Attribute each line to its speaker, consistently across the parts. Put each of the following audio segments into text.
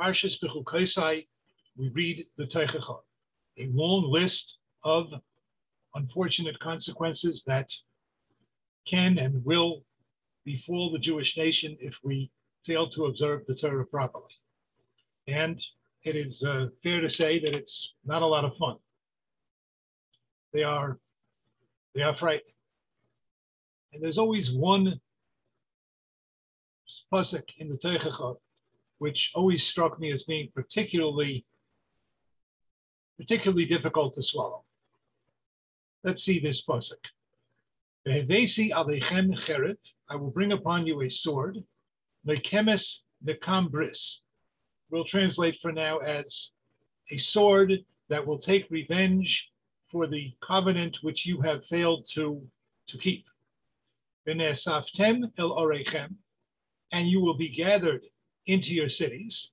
Speaker 1: Parshas Bechukaisai, we read the Teichachot, a long list of unfortunate consequences that can and will befall the Jewish nation if we fail to observe the Torah properly. And it is uh, fair to say that it's not a lot of fun. They are, they are frightening. And there's always one pasuk in the Teichachot which always struck me as being particularly, particularly difficult to swallow. Let's see this pasuk. I will bring upon you a sword, Nekemes Nekambris. We'll translate for now as a sword that will take revenge for the covenant which you have failed to, to keep. el orechem, and you will be gathered into your cities,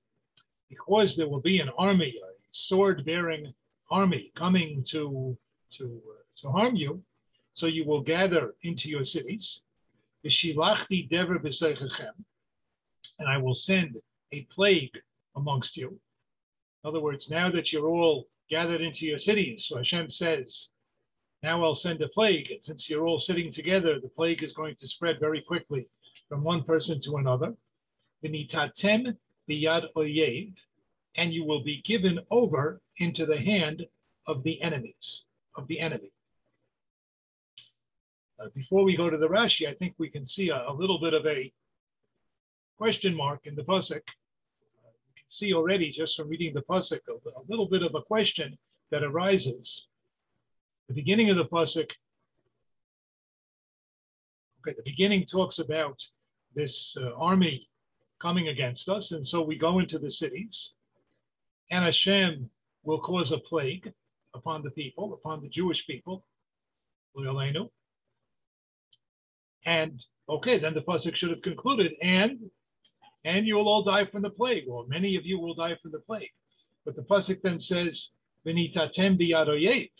Speaker 1: because there will be an army, a sword-bearing army coming to, to, uh, to harm you, so you will gather into your cities. And I will send a plague amongst you. In other words, now that you're all gathered into your cities, so Hashem says, now I'll send a plague. And since you're all sitting together, the plague is going to spread very quickly from one person to another v'nitatem biyad oyev, and you will be given over into the hand of the enemies, of the enemy. Uh, before we go to the Rashi, I think we can see a, a little bit of a question mark in the pasuk. Uh, you can see already just from reading the pasuk a, a, little bit of a question that arises. The beginning of the pasuk. Okay, the beginning talks about this uh, army coming against us. And so we go into the cities, and Hashem will cause a plague upon the people, upon the Jewish people. And okay, then the pasuk should have concluded, and and you will all die from the plague, or many of you will die from the plague. But the pasuk then says, "V'nitatem biyadoyev,"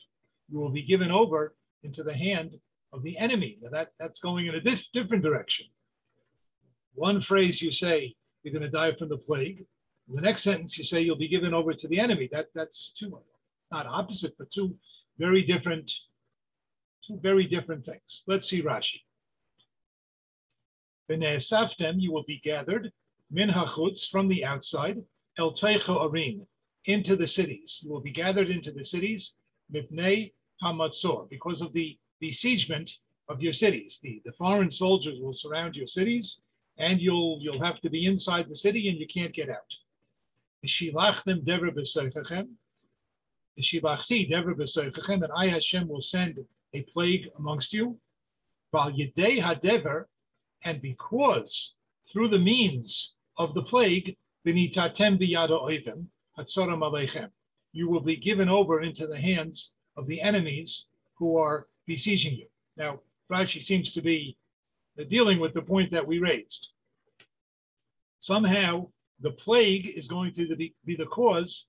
Speaker 1: you will be given over into the hand of the enemy. Now that that's going in a dif- different direction. One phrase you say, you're going to die from the plague. The next sentence, you say you'll be given over to the enemy. That that's two, not opposite, but two very different, two very different things. Let's see Rashi. V'ne'esaftem, you will be gathered, min hachutz, from the outside, el teicho arim, into the cities. You will be gathered into the cities, mipnei hamatzor, because of the besiegement of your cities. The, the foreign soldiers will surround your cities, and you'll you'll have to be inside the city and you can't get out. And I Hashem will send a plague amongst you. And because through the means of the plague, you will be given over into the hands of the enemies who are besieging you. Now, Rashi seems to be dealing with the point that we raised. Somehow, the plague is going to be, be the cause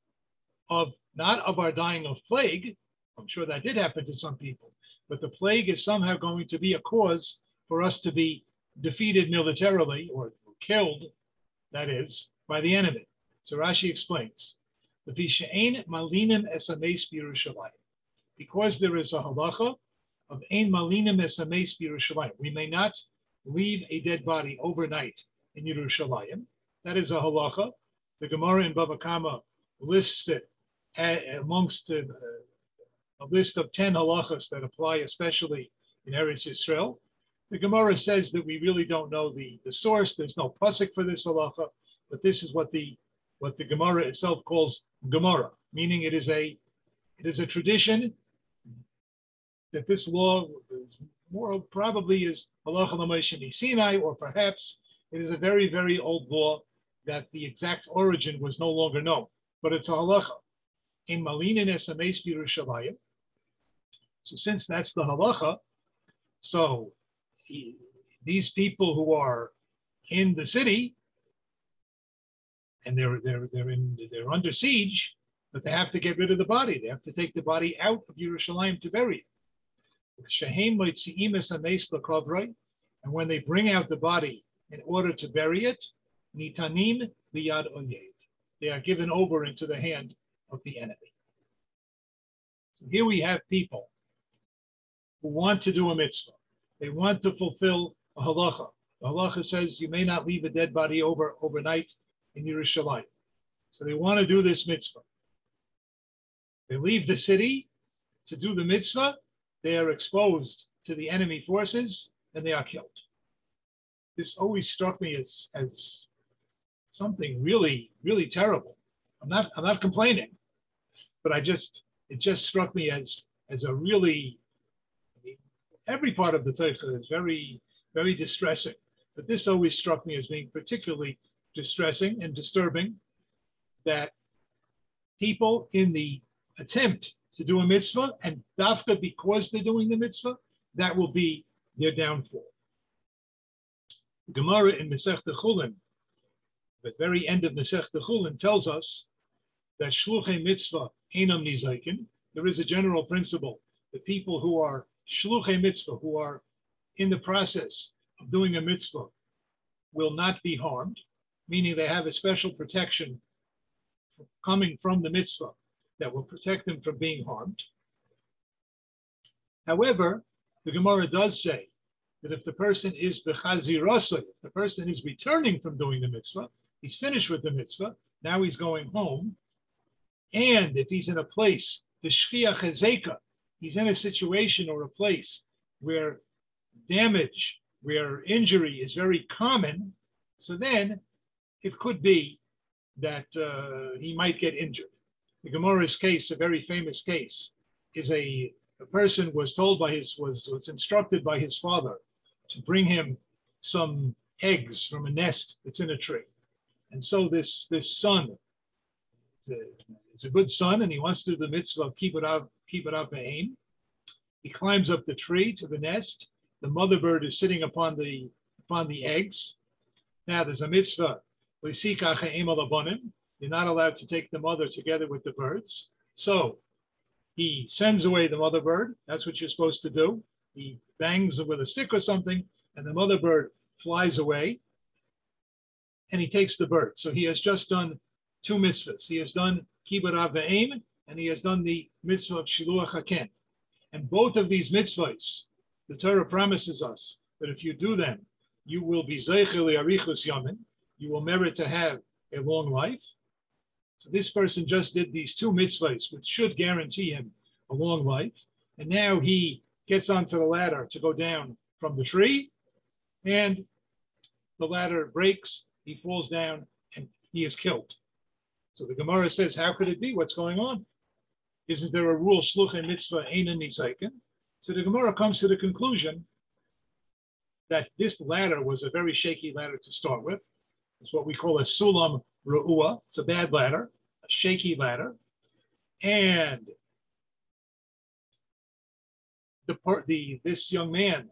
Speaker 1: of not of our dying of plague. I'm sure that did happen to some people, but the plague is somehow going to be a cause for us to be defeated militarily or killed, that is, by the enemy. So Rashi explains, because there is a halacha of ein malinim esames Yerushalayim. We may not leave a dead body overnight in Yerushalayim. That is a halacha. The Gemara in Bava Kama lists it amongst a, uh, a list of 10 halachas that apply especially in Eretz Yisrael. The Gemara says that we really don't know the, the source. There's no pasuk for this halacha, but this is what the what the Gemara itself calls Gemara, meaning it is a it is a tradition that this law more probably is halacha Sinai, or perhaps it is a very, very old law that the exact origin was no longer known, but it's a halacha. In Malinin Esames Yerushalayim. So since that's the halacha, so he, these people who are in the city and they're they're they're in they're under siege, but they have to get rid of the body. They have to take the body out of Yerushalayim to bury it. And when they bring out the body in order to bury it, nitanim liyad oyed. They are given over into the hand of the enemy. So here we have people who want to do a mitzvah. They want to fulfill a halacha. The halacha says you may not leave a dead body over overnight in Yerushalayim. So they want to do this mitzvah. They leave the city to do the mitzvah. They are exposed to the enemy forces and they are killed. This always struck me as, as something really, really terrible. I'm not, I'm not complaining, but I just, it just struck me as, as a really, every part of the Torah is very, very distressing. But this always struck me as being particularly distressing and disturbing that people in the attempt to do a mitzvah, and dafka because they're doing the mitzvah, that will be their downfall. Gemara in Masech Chulin, the very end of Masech Chulin, tells us that shluchei mitzvah enam nizaikin. There is a general principle the people who are shluchei mitzvah, who are in the process of doing a mitzvah, will not be harmed, meaning they have a special protection coming from the mitzvah that will protect them from being harmed. However, the Gemara does say that if the person is bechazirasa, if the person is returning from doing the mitzvah, he's finished with the mitzvah, now he's going home, and if he's in a place, the shchia chazeka, he's in a situation or a place where damage, where injury is very common, so then it could be that uh, he might get injured. The Gemara's case, a very famous case, is a, a person was told by his was was instructed by his father to bring him some eggs from a nest that's in a tree, and so this this son, is a, a good son, and he wants to do the mitzvah of keep it up keep it up aim. He climbs up the tree to the nest. The mother bird is sitting upon the upon the eggs. Now there's a mitzvah. You're not allowed to take the mother together with the birds. So he sends away the mother bird. That's what you're supposed to do. He bangs with a stick or something, and the mother bird flies away. And he takes the bird. So he has just done two mitzvahs. He has done kibbutz ve'em, and he has done the mitzvah of shiluach haken. And both of these mitzvahs, the Torah promises us that if you do them, you will be zeichel arichus yamin. You will merit to have a long life. So this person just did these two mitzvahs, which should guarantee him a long life. And now he gets onto the ladder to go down from the tree, and the ladder breaks, he falls down, and he is killed. So the Gemara says, how could it be? What's going on? Isn't there a rule, shluchim mitzvah einan nisaikin? So the Gemara comes to the conclusion that this ladder was a very shaky ladder to start with. It's what we call a sulam ru'ua. It's a bad ladder, a shaky ladder. And the, part the this young man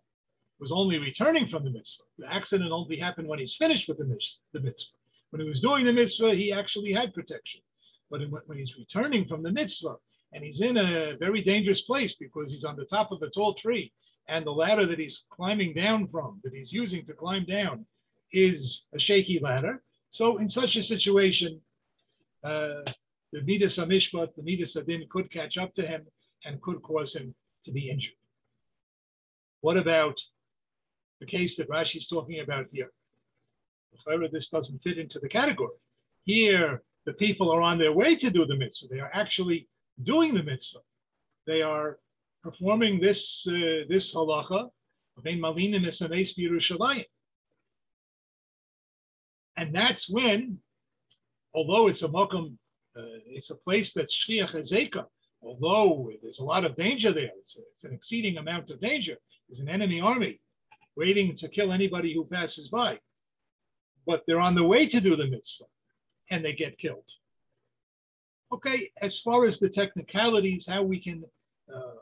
Speaker 1: was only returning from the mitzvah. The accident only happened when he's finished with the mitzvah. The mitzvah. When he was doing the mitzvah, he actually had protection. But when he's returning from the mitzvah, and he's in a very dangerous place because he's on the top of a tall tree, and the ladder that he's climbing down from, that he's using to climb down, is a shaky ladder. So in such a situation, uh, the Midas Amishpat, the Midas Adin could catch up to him and could cause him to be injured. What about the case that Rashi is talking about here? However, this doesn't fit into the category. Here, the people are on their way to do the mitzvah. They are actually doing the mitzvah. They are performing this uh, this halacha And that's when, although it's a mokum, uh, it's a place that's shchiach ezeka, although there's a lot of danger there, it's, it's, an exceeding amount of danger. There's an enemy army waiting to kill anybody who passes by. but they're on the way to do the mitzvah and they get killed. Okay, as far as the technicalities, how we can uh,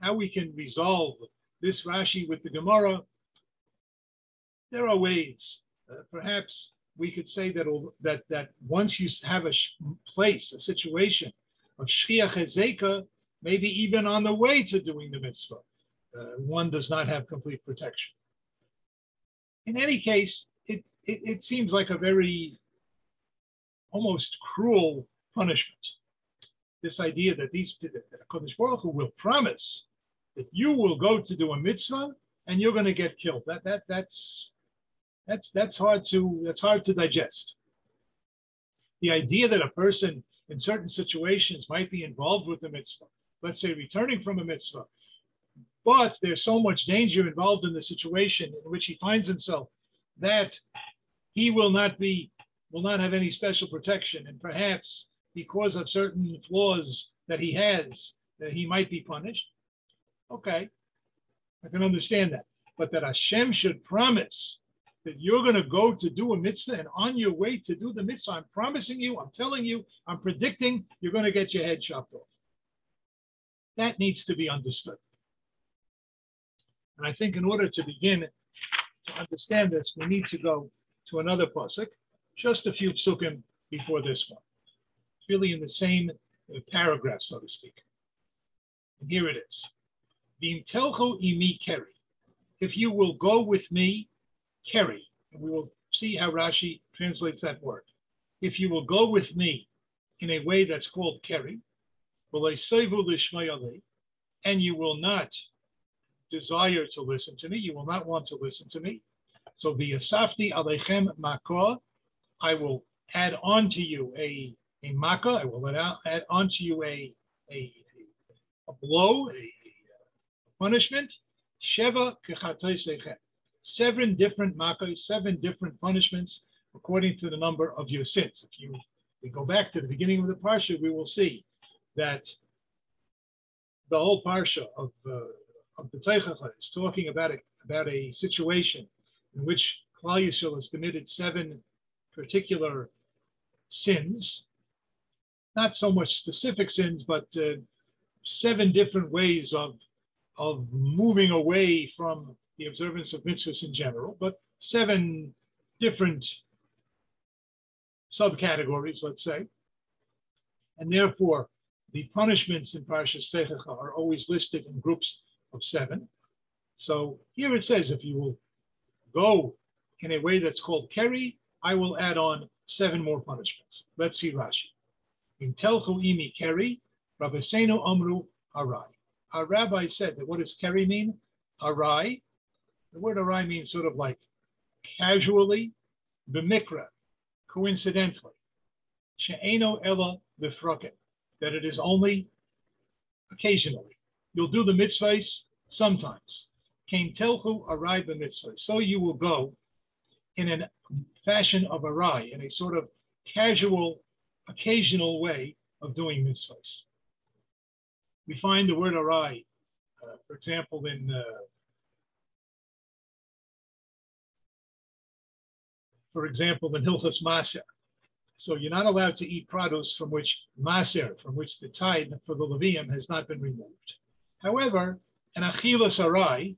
Speaker 1: how we can resolve this Rashi with the Gemara, there are ways. Uh, perhaps we could say that that that once you have a place, a situation of shchiach ezeka, maybe even on the way to doing the mitzvah, uh, one does not have complete protection. In any case, it, it, it seems like a very almost cruel punishment. This idea that these that Kodesh Baruch Hu will promise that you will go to do a mitzvah and you're going to get killed. That that that's that's that's hard to that's hard to digest. The idea that a person in certain situations might be involved with the mitzvah, let's say returning from a mitzvah, but there's so much danger involved in the situation in which he finds himself that he will not be will not have any special protection, and perhaps because of certain flaws that he has, that he might be punished. Okay, I can understand that. But that Hashem should promise that you're going to go to do a mitzvah, and on your way to do the mitzvah, I'm promising you, I'm telling you, I'm predicting you're going to get your head chopped off. That needs to be understood. And I think in order to begin to understand this, we need to go to another pasuk, just a few psukim before this one. It's really in the same uh, paragraph, so to speak. And here it is. telcho imi keri. If you will go with me, keri. And we will see how Rashi translates that word. If you will go with me in a way that's called keri, and you will not desire to listen to me, you will not want to listen to me. So the Asafti Alechem Makor, I will add on to you a, a makkah, I will add, add on to you a, a, a blow, a, a punishment. Sheva Seven different makkahs, seven different punishments according to the number of your sins. If you we go back to the beginning of the parsha, we will see that the whole parsha of, uh, of the Teichacha is talking about a, about a situation in which Klal Yisrael has committed seven particular sins, not so much specific sins, but uh, seven different ways of, of moving away from the observance of mitzvahs in general, but seven different subcategories, let's say. And therefore, the punishments in Parashas Teichacha are always listed in groups of seven. So here it says, if you will go in a way that's called keri, I will add on seven more punishments. Let's see Rashi. In telchu imi keri, Rabbeinu amru arai. Our rabbi said that what does keri mean? Arai. The word arai means sort of like casually, b'mikra, coincidentally. She'eno ella b'fraken, that it is only occasionally. You'll do the mitzvahs sometimes. Kain telchu arai b'mitzvah. So you will go in a fashion of arai, in a sort of casual, occasional way of doing mitzvahs. We find the word arai, uh, for example, in uh, for example, in Hilchas Maser. So you're not allowed to eat produce from which Maser, from which the tithe for the Levium has not been removed. However, an Achilas Arai,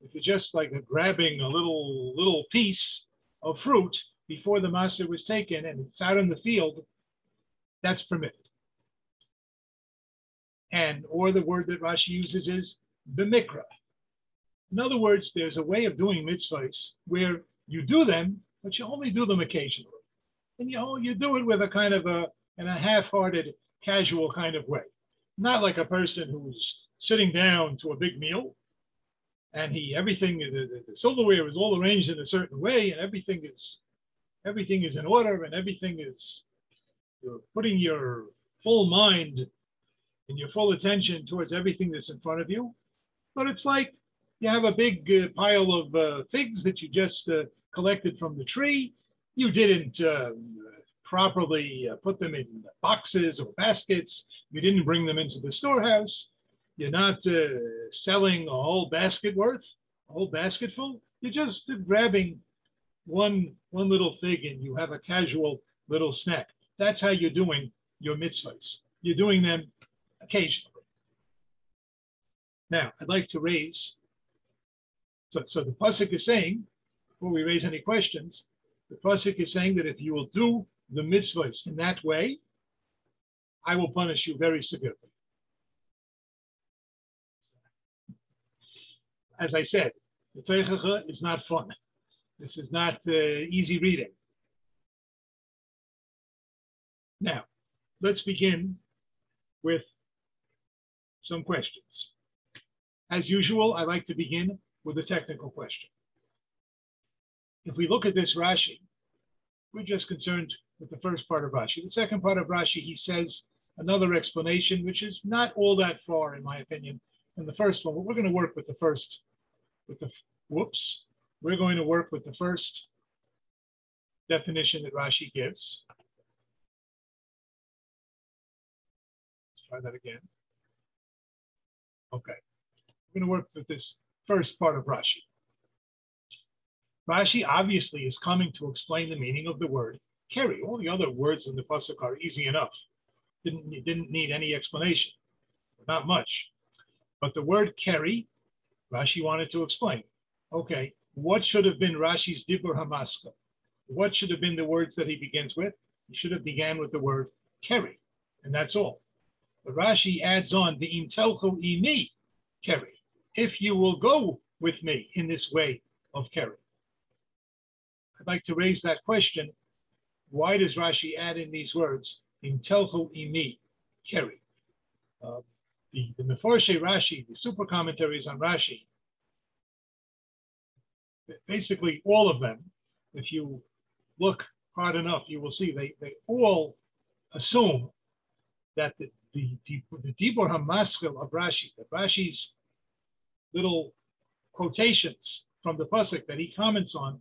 Speaker 1: if you're just like a grabbing a little little piece of fruit before the maser was taken and it's out in the field, that's permitted. And or the word that Rashi uses is b'mikra. In other words, there's a way of doing mitzvahs where you do them, but you only do them occasionally, and you you do it with a kind of a in a half-hearted, casual kind of way, not like a person who's sitting down to a big meal and he everything the, the, silverware is all arranged in a certain way and everything is everything is in order and everything is you're putting your full mind and your full attention towards everything that's in front of you. But it's like you have a big uh, pile of uh, figs that you just uh, collected from the tree you didn't uh, properly uh, put them in boxes or baskets you didn't bring them into the storehouse you're not uh, selling a whole basket worth, a whole basketful. You're just grabbing one one little fig and you have a casual little snack. That's how you're doing your mitzvahs. You're doing them occasionally. Now, I'd like to raise. So, so the pasuk is saying, before we raise any questions, the pasuk is saying that if you will do the mitzvahs in that way, I will punish you very severely. As I said, the Teichacha is not fun. This is not uh, easy reading. Now, let's begin with some questions. As usual, I like to begin with a technical question. If we look at this Rashi, we're just concerned with the first part of Rashi. The second part of Rashi, he says another explanation, which is not all that far, in my opinion, in the first one. But we're going to work with the first, with the whoops. We're going to work with the first definition that Rashi gives. Let's try that again. Okay. We're going to work with this first part of Rashi. Rashi obviously is coming to explain the meaning of the word keri. All the other words in the pasuk are easy enough. Didn't, didn't need any explanation, not much. But the word keri, Rashi wanted to explain. Okay, what should have been Rashi's Dibur HaMaschil? What should have been the words that he begins with? He should have began with the word keri, and that's all. But Rashi adds on the im telchu imi keri. If you will go with me in this way of keri. I'd like to raise that question. Why does Rashi add in these words, in telchu imi, keri? Uh, the, the Meforshe Rashi, the super commentaries on Rashi, basically all of them, if you look hard enough, you will see they, they all assume that the, the, the, Dibur HaMaschil of Rashi, that Rashi's little quotations from the Pasuk that he comments on,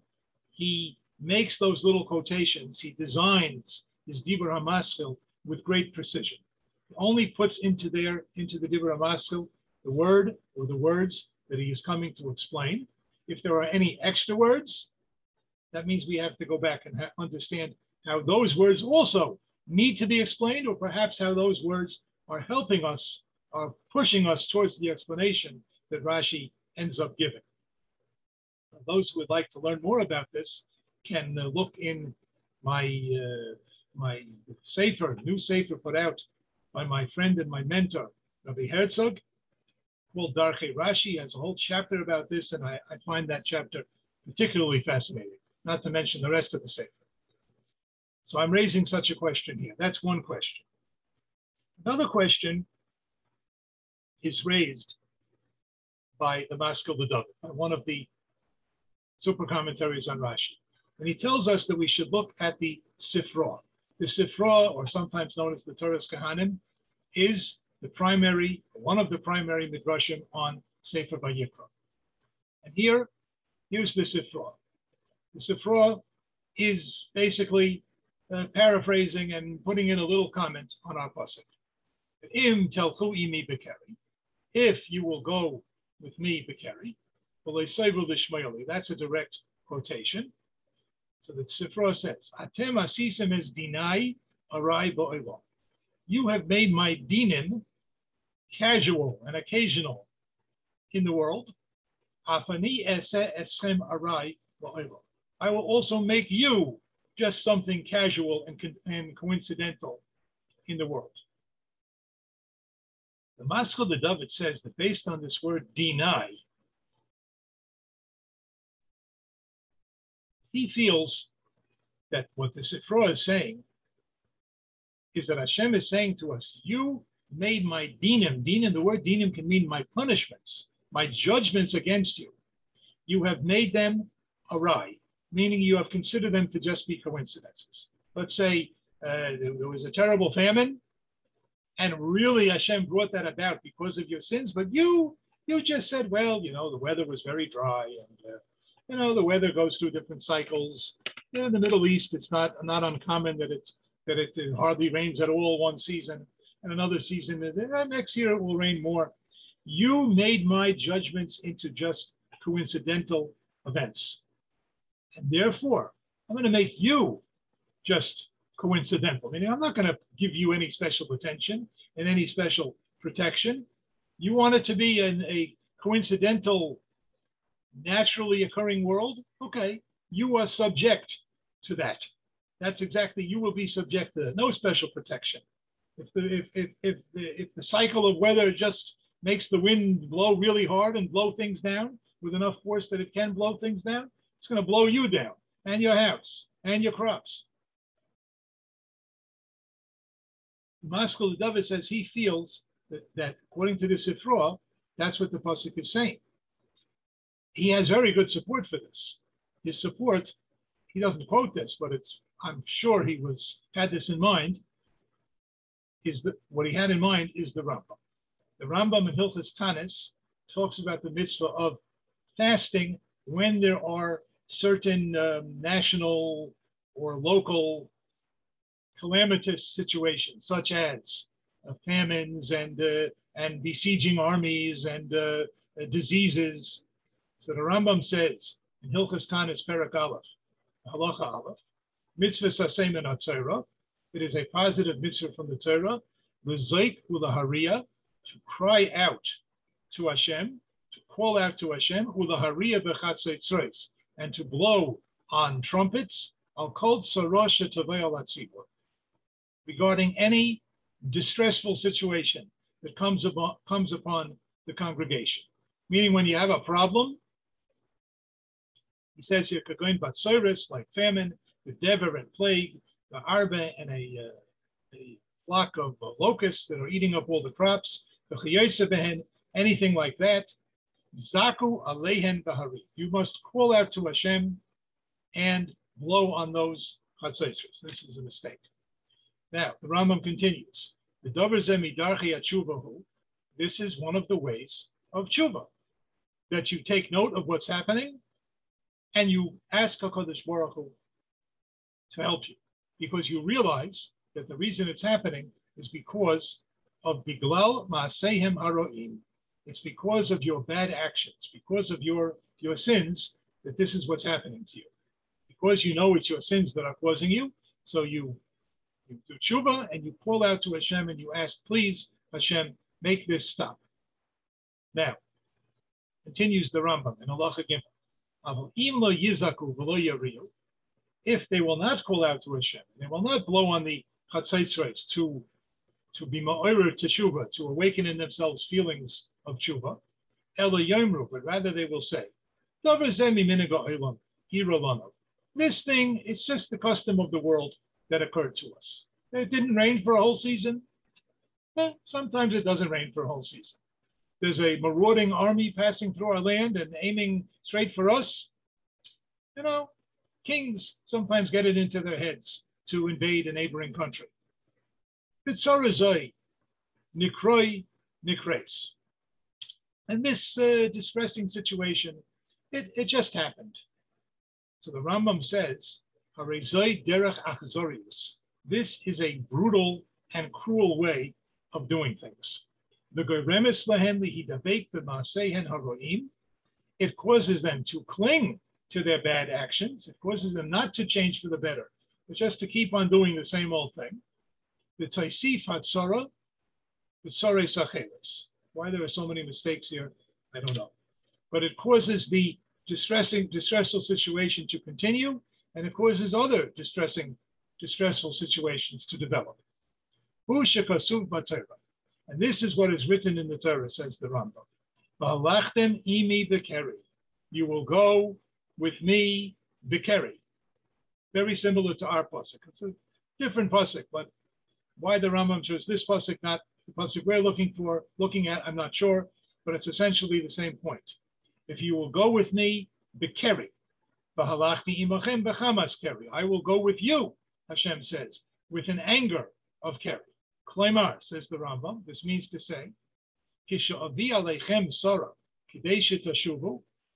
Speaker 1: he makes those little quotations, he designs his Dibur HaMaschil with great precision. He only puts into there, into the Dibur HaMaschil, the word or the words that he is coming to explain. If there are any extra words, that means we have to go back and understand how those words also need to be explained, or perhaps how those words are helping us, are pushing us towards the explanation that Rashi ends up giving. Those who would like to learn more about this can uh, look in my uh, my sefer, new sefer put out by my friend and my mentor, Rabbi Herzog, called Darche Rashi, has a whole chapter about this, and I, I find that chapter particularly fascinating, not to mention the rest of the sefer. So I'm raising such a question here. That's one question. Another question is raised by the Maskil David, by one of the super commentaries on Rashi. And he tells us that we should look at the Sifra. The Sifra, or sometimes known as the Toras Kohanim, is the primary, one of the primary midrashim on Sefer Vayikra. And here, here's the Sifra. The Sifra is basically uh, paraphrasing and putting in a little comment on our pasuk. Im telchu imi bekeri. If you will go with me bekeri, that's a direct quotation. So the Sifra says, Atem asisim es dinai arai bo'elah. You have made my dinim casual and occasional in the world. Afani ese eschem arai. I will also make you just something casual and, and coincidental in the world. The Maskil the David says that based on this word dinai, he feels that what the Sifra is saying is that Hashem is saying to us, You made my dinim, dinim, the word dinim can mean my punishments, my judgments against you. You have made them arai meaning you have considered them to just be coincidences. Let's say uh, there was a terrible famine, and really Hashem brought that about because of your sins, but you you just said, well, you know, the weather was very dry, and uh, you know, the weather goes through different cycles. in the Middle East, it's not not uncommon that it's that it, it hardly rains at all one season, and another season, and next year it will rain more. You made my judgments into just coincidental events. And therefore, I'm going to make you just coincidental. Meaning, I'm not going to give you any special attention and any special protection. You want it to be an, a coincidental, naturally occurring world? Okay, you are subject to that. That's exactly, you will be subject to no special protection. If the, if, if, if, the, if the cycle of weather just makes the wind blow really hard and blow things down with enough force that it can blow things down, it's going to blow you down and your house and your crops. Maskil David says he feels that, that according to the Sifra, that's what the Pasuk is saying. He has very good support for this. His support, he doesn't quote this, but it's I'm sure he was had this in mind. Is that what he had in mind is the Rambam. The Rambam in Hilchas Tanis talks about the mitzvah of fasting when there are certain um, national or local calamitous situations, such as uh, famines and uh, and besieging armies and uh, uh diseases. So the Rambam says in Hilchas Tanis Perak Aleph, Halacha Aleph, mitzvah sasem in Torah. It is a positive mitzvah from the Torah. L'zoik ulahariya, to cry out to Hashem, to call out to Hashem, ulahariya bechatzetzreis, and to blow on trumpets, al kol tzarosha tavei regarding any distressful situation that comes upon, comes upon the congregation. Meaning when you have a problem, he says here, kagoin batsoris, like famine, the dever and plague, the arba and a, uh, a flock of uh, locusts that are eating up all the crops, the anything like that. Zaku alehen bahari. You must call out to Hashem and blow on those chatzaisos. This is a mistake. Now, the Rambam continues. The dover zemidarchi achuvahu. This is one of the ways of tshuva, that you take note of what's happening and you ask HaKadosh Baruch Hu to help you because you realize that the reason it's happening is because of Biglal Maasehem Haroim. It's because of your bad actions, because of your, your sins, that this is what's happening to you. Because you know it's your sins that are causing you, so you, you do tshuva and you call out to Hashem and you ask, please, Hashem, make this stop. Now, continues the Rambam in Allah Gimel if they will not call out to Hashem, they will not blow on the chatzaitzreis to to be ma'orer teshuva, to awaken in themselves feelings of tshuva, ela but rather they will say, this thing, it's just the custom of the world that occurred to us. It didn't rain for a whole season. Eh, sometimes it doesn't rain for a whole season. There's a marauding army passing through our land and aiming straight for us. You know, kings sometimes get it into their heads to invade a neighboring country. Bitsarazoi, Nikroi, Nikres. And this uh, distressing situation, it, it just happened. So the Rambam says, derech achzorius. This is a brutal and cruel way of doing things. It causes them to cling to their bad actions. It causes them not to change for the better, but just to keep on doing the same old thing. The Taisif Hatzara, the Sare Sachelis. Why there are so many mistakes here, I don't know. But it causes the distressing, distressful situation to continue, and it causes other distressing, distressful situations to develop. And this is what is written in the Torah, says the Rambam. imi You will go with me, Bikeri. Very similar to our pasuk. It's a different pasuk, but why the Rambam chose this pasuk, not the pasuk we're looking for, looking at, I'm not sure, but it's essentially the same point. If you will go with me, bekeri, imachem bechamas keri. I will go with you, Hashem says, with an anger of keri. Klemar, says the Rambam, this means to say,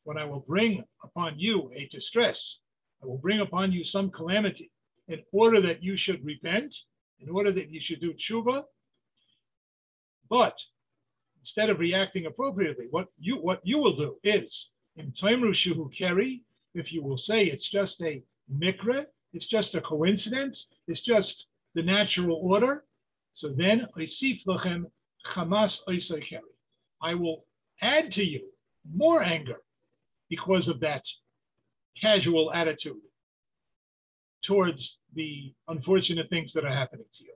Speaker 1: when I will bring upon you a distress, I will bring upon you some calamity in order that you should repent in order that you should do tshuva. But instead of reacting appropriately, what you what you will do is in Taimru Shuhu Keri, If you will say it's just a mikra, it's just a coincidence, it's just the natural order, so then oisif lachem chamas oisacheri. I will add to you more anger because of that casual attitude towards the unfortunate things that are happening to you.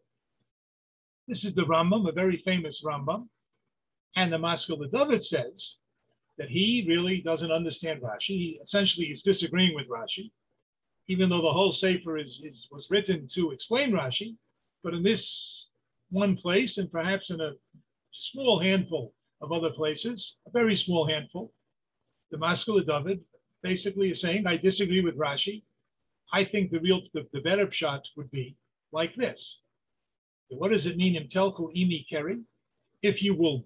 Speaker 1: This is the Rambam, a very famous Rambam. And the Maskil the David says that he really doesn't understand Rashi. He essentially is disagreeing with Rashi, even though the whole Sefer is, is, was written to explain Rashi. But in this one place, and perhaps in a small handful of other places, a very small handful, the Maskil David basically is saying, I disagree with Rashi. I think the real, the, the better shot would be like this. What does it mean in telku imi keri? If you will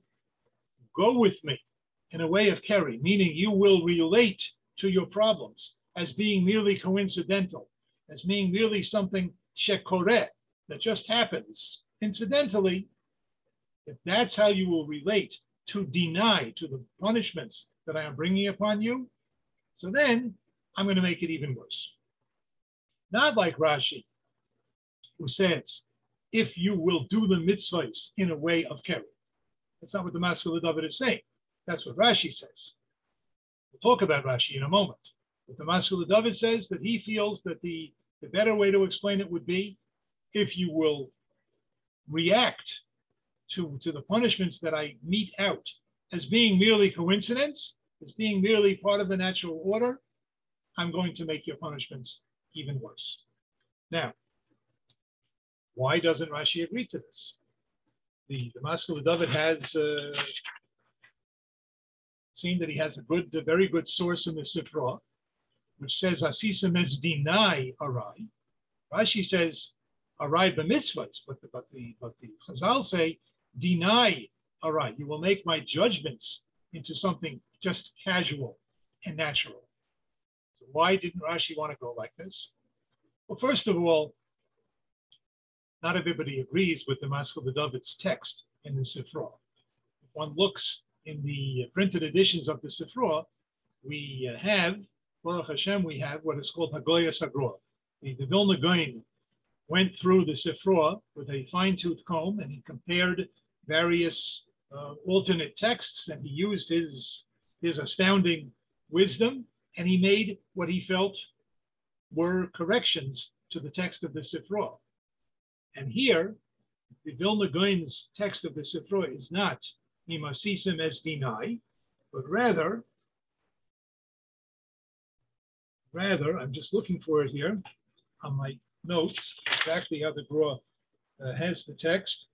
Speaker 1: go with me in a way of keri, meaning you will relate to your problems as being merely coincidental, as being merely something shekore that just happens incidentally, if that's how you will relate to dinai to the punishments that I am bringing upon you, so then I'm going to make it even worse. Not like Rashi, who says, if you will do the mitzvahs in a way of keri. That's not what the Maskil David is saying. That's what Rashi says. We'll talk about Rashi in a moment. But the Maskil David says that he feels that the, the better way to explain it would be if you will react to, to the punishments that I mete out as being merely coincidence, as being merely part of the natural order, I'm going to make your punishments even worse. Now, why doesn't Rashi agree to this? The, the Maskil David has uh, seen that he has a good, a very good source in the Sifra, which says Asisim es dinai arai. Rashi says arai b'mitzvahs, but the, but the but the Chazal say dinai arai. You will make my judgments into something just casual and natural. So why didn't Rashi want to go like this? Well, first of all, not everybody agrees with the Maskil David's text in the Sifra. If one looks in the printed editions of the Sifra, we have, Baruch Hashem, we have what is called Hagoya Sagroa. The, the Vilna went through the Sifra with a fine-tooth comb and he compared various uh, alternate texts and he used his, his astounding wisdom and he made what he felt were corrections to the text of the Sifra. And here, the Vilna Gaon's text of the Sifra is not Imasisim es dinai, but rather, rather, I'm just looking for it here on my notes, exactly how the Gra uh, has the text.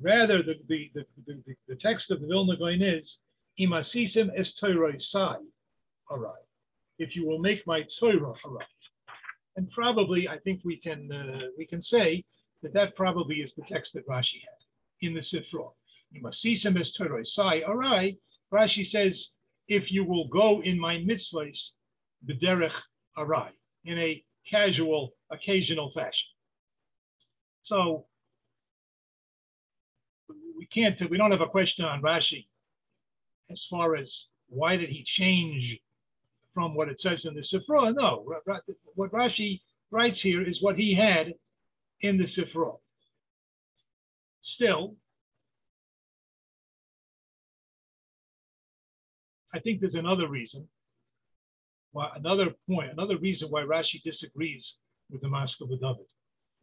Speaker 1: Rather, the, the, the, the, the text of the Vilna Gaon is Imasisim es Torah sai, arai. If you will make my Torah arai. And probably, I think we can uh, we can say that that probably is the text that Rashi had in the Sifra. Some as Torah. Sai, right. Rashi says, if you will go in my mitzvahs, b'derech arai, in a casual, occasional fashion. So we can't, we don't have a question on Rashi as far as why did he change from what it says in the Sifra? No, what Rashi writes here is what he had in the Sifra. Still, I think there's another reason, why, another point, another reason why Rashi disagrees with the Maskil David.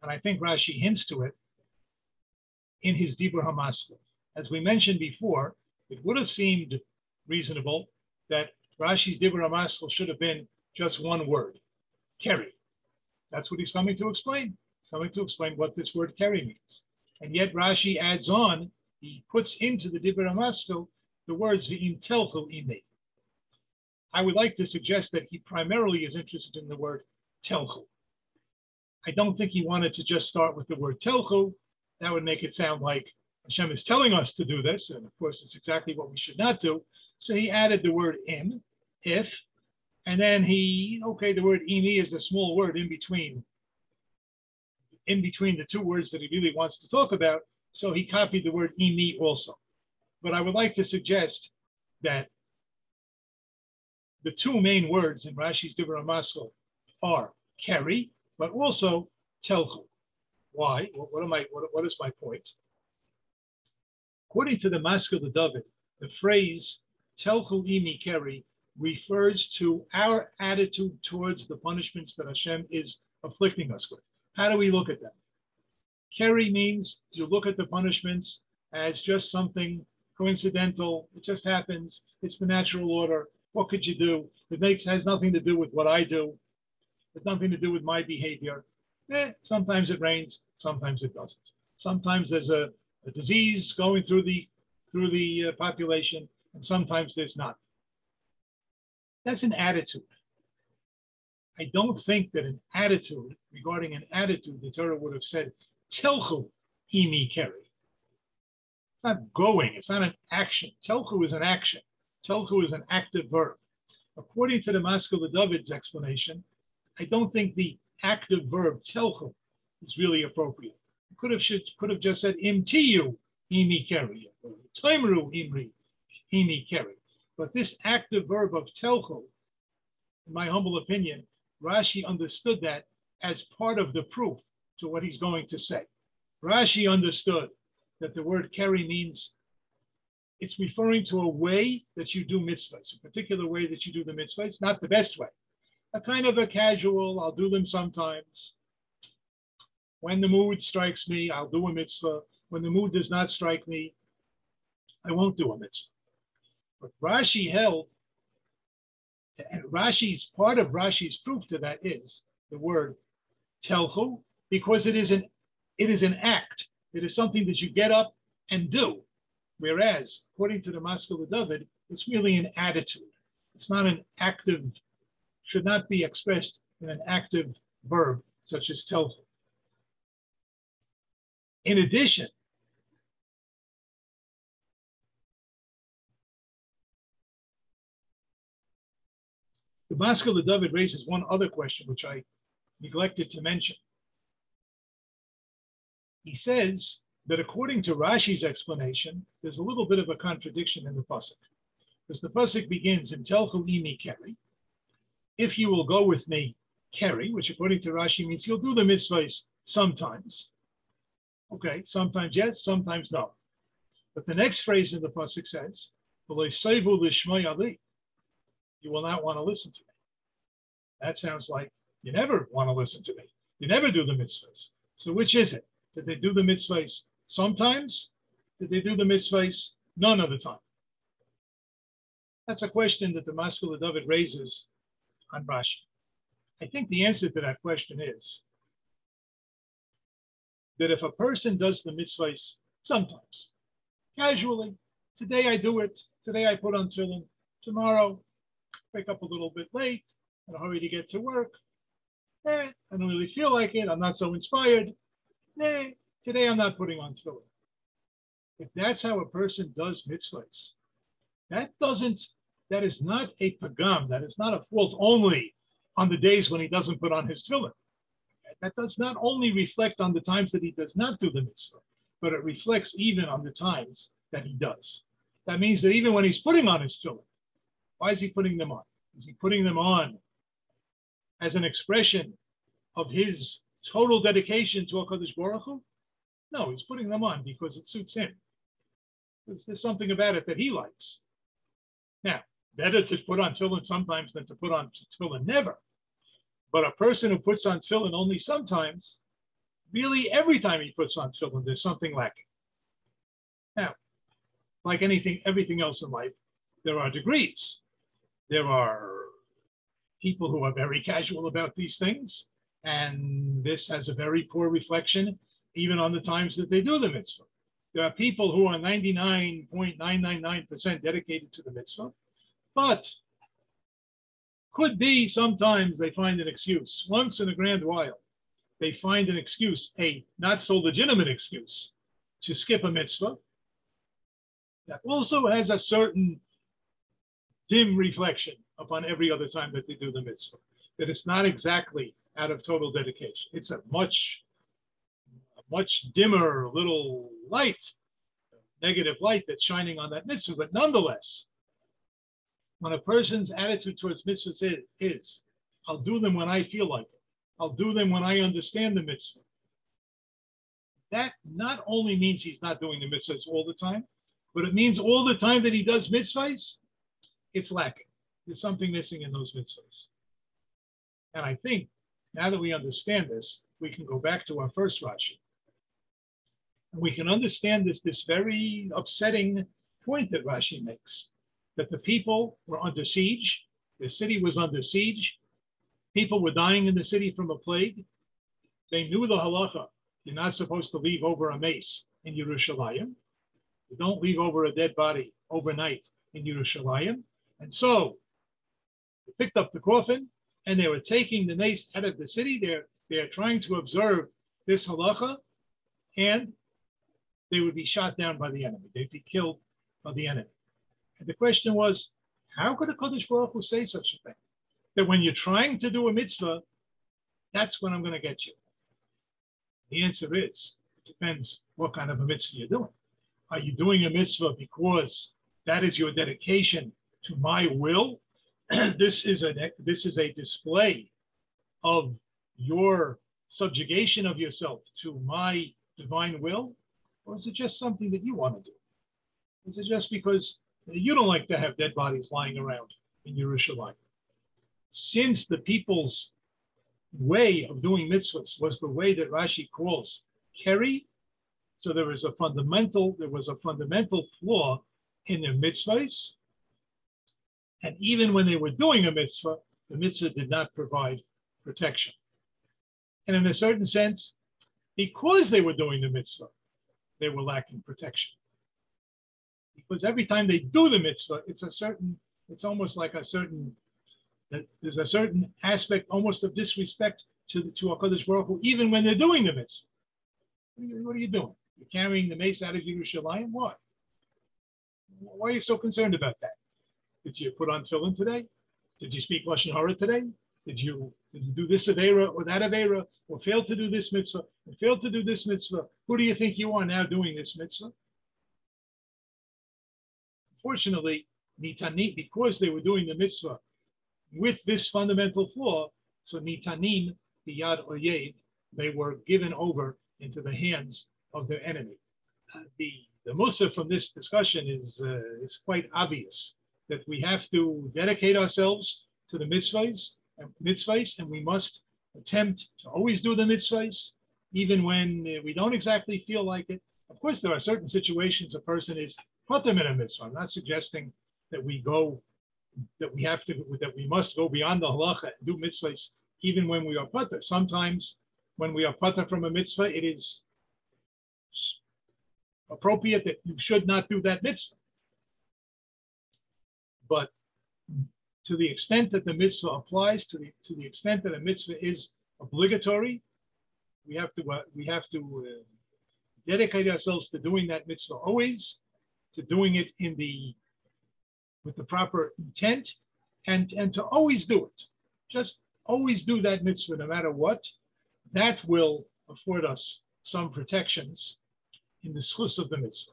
Speaker 1: And I think Rashi hints to it in his Dibur HaMaskil. As we mentioned before, it would have seemed reasonable that Rashi's Dibur HaMaskil should have been just one word, keri. That's what he's coming to explain He's coming to explain what this word keri means. And yet Rashi adds on, he puts into the Dibur HaMaskil the words v'im telchu ime. I would like to suggest that he primarily is interested in the word telchu. I don't think he wanted to just start with the word telchu. That would make it sound like Hashem is telling us to do this, and of course it's exactly what we should not do. So he added the word im, if, and then he, okay, the word imi is a small word in between in between the two words that he really wants to talk about. So he copied the word imi also. But I would like to suggest that the two main words in Rashi's Dibur HaMaschil are keri, but also telchu. Why? What, what am I? What, what is my point? According to the Maskell of David, the phrase telchu imi keri refers to our attitude towards the punishments that Hashem is afflicting us with. How do we look at them? Keri means you look at the punishments as just something coincidental. It just happens. It's the natural order. What could you do? It makes has nothing to do with what I do. It's nothing to do with my behavior. Eh, sometimes it rains, sometimes it doesn't. Sometimes there's a, a disease going through the through the uh, population, and sometimes there's not. That's an attitude. I don't think that an attitude regarding an attitude, the Torah would have said, Telchu imi keri. It's not going, it's not an action. Telchu is an action. Telchu is an active verb. According to the Maskil David's explanation, I don't think the active verb telchu is really appropriate. could have should, could have just said imtiyu imi keri, timru imri imi keri. But this active verb of telchu, in my humble opinion, Rashi understood that as part of the proof to what he's going to say. Rashi understood that the word keri means it's referring to a way that you do mitzvahs, a particular way that you do the mitzvahs, not the best way. A kind of a casual, I'll do them sometimes. When the mood strikes me, I'll do a mitzvah. When the mood does not strike me, I won't do a mitzvah. But Rashi held, and Rashi's part of Rashi's proof to that is the word telchu, because it is an it is an act. It is something that you get up and do. Whereas, according to the Maskil of David, it's really an attitude. It's not an active, should not be expressed in an active verb such as telchu. In addition, The Maskil of David raises one other question, which I neglected to mention. He says that according to Rashi's explanation, there's a little bit of a contradiction in the pasuk, because the pasuk begins in Telchu imi keri. If you will go with me, keri, which according to Rashi means you'll do the mitzvahs sometimes. Okay, sometimes yes, sometimes no. But the next phrase in the pasuk says, you will not want to listen to me. That sounds like you never want to listen to me. You never do the mitzvahs. So which is it? Did they do the mitzvahs sometimes? Did they do the mitzvahs none of the time? That's a question that the Maskil of David raises on Rashi. I think the answer to that question is that if a person does the mitzvahs sometimes, casually, today I do it, today I put on tefillin, tomorrow wake up a little bit late, in a hurry to get to work. Eh, I don't really feel like it. I'm not so inspired. Eh, today I'm not putting on tefillin. If that's how a person does mitzvahs, that doesn't, that is not a pagam. That is not a fault only on the days when he doesn't put on his tefillin. That does not only reflect on the times that he does not do the mitzvah, but it reflects even on the times that he does. That means that even when he's putting on his tefillin, why is he putting them on? Is he putting them on as an expression of his total dedication to HaKadosh Baruch Hu? No, he's putting them on because it suits him. There's, there's something about it that he likes. Now, better to put on tefillin sometimes than to put on tefillin never. But a person who puts on tefillin only sometimes, really every time he puts on tefillin, there's something lacking. Now, like anything, everything else in life, there are degrees. There are people who are very casual about these things, and this has a very poor reflection even on the times that they do the mitzvah. There are people who are 99.999% dedicated to the mitzvah, but could be sometimes they find an excuse. Once in a grand while, they find an excuse, a not so legitimate excuse, to skip a mitzvah that also has a certain dim reflection upon every other time that they do the mitzvah. That it's not exactly out of total dedication. It's a much, a much dimmer little light, negative light that's shining on that mitzvah. But nonetheless, when a person's attitude towards mitzvahs is, is, I'll do them when I feel like it. I'll do them when I understand the mitzvah. That not only means he's not doing the mitzvahs all the time, but it means all the time that he does mitzvahs, it's lacking. There's something missing in those mitzvahs. And I think now that we understand this, we can go back to our first Rashi. And we can understand this, this very upsetting point that Rashi makes that the people were under siege, the city was under siege, people were dying in the city from a plague. They knew the halacha. You're not supposed to leave over a mace in Yerushalayim. You don't leave over a dead body overnight in Yerushalayim. And so they picked up the coffin and they were taking the mace out of the city. They're, they're trying to observe this halacha and they would be shot down by the enemy. They'd be killed by the enemy. And the question was, how could HaKadosh Baruch Hu say such a thing? That when you're trying to do a mitzvah, that's when I'm going to get you. The answer is, it depends what kind of a mitzvah you're doing. Are you doing a mitzvah because that is your dedication to my will? this is a this is a display of your subjugation of yourself to my divine will, or is it just something that you want to do? Is it just because you don't like to have dead bodies lying around in Yerushalayim? Since the people's way of doing mitzvahs was the way that Rashi calls keri, so there was a fundamental there was a fundamental flaw in their mitzvahs, and even when they were doing a mitzvah, the mitzvah did not provide protection. And in a certain sense, because they were doing the mitzvah, they were lacking protection. Because every time they do the mitzvah, it's a certain, it's almost like a certain, there's a certain aspect almost of disrespect to, to HaKadosh Baruch Hu, even when they're doing the mitzvah. What are, you, what are you doing? You're carrying the mace out of Yerushalayim? Why? Why are you so concerned about that? Did you put on tefillin today? Did you speak lashon hara today? Did you did you do this avera or that avera, or fail to do this mitzvah, or fail to do this mitzvah? Who do you think you are now doing this mitzvah? Fortunately, nitanim, because they were doing the mitzvah with this fundamental flaw, so nitanim biyad oyev, they were given over into the hands of their enemy. Uh, the the mussar from this discussion is uh, is quite obvious that we have to dedicate ourselves to the mitzvahs and mitzvahs, and we must attempt to always do the mitzvahs, even when uh, we don't exactly feel like it. Of course, there are certain situations a person is put them in a mitzvah. I'm not suggesting that we go, that we have to, that we must go beyond the halacha and do mitzvahs even when we are patur. Sometimes when we are patur from a mitzvah, it is appropriate that you should not do that mitzvah. But to the extent that the mitzvah applies, to the to the extent that a mitzvah is obligatory, we have to uh, we have to uh, dedicate ourselves to doing that mitzvah always, to doing it in the with the proper intent, and and to always do it. Just always do that mitzvah no matter what. That will afford us some protections in the zchus of the mitzvah.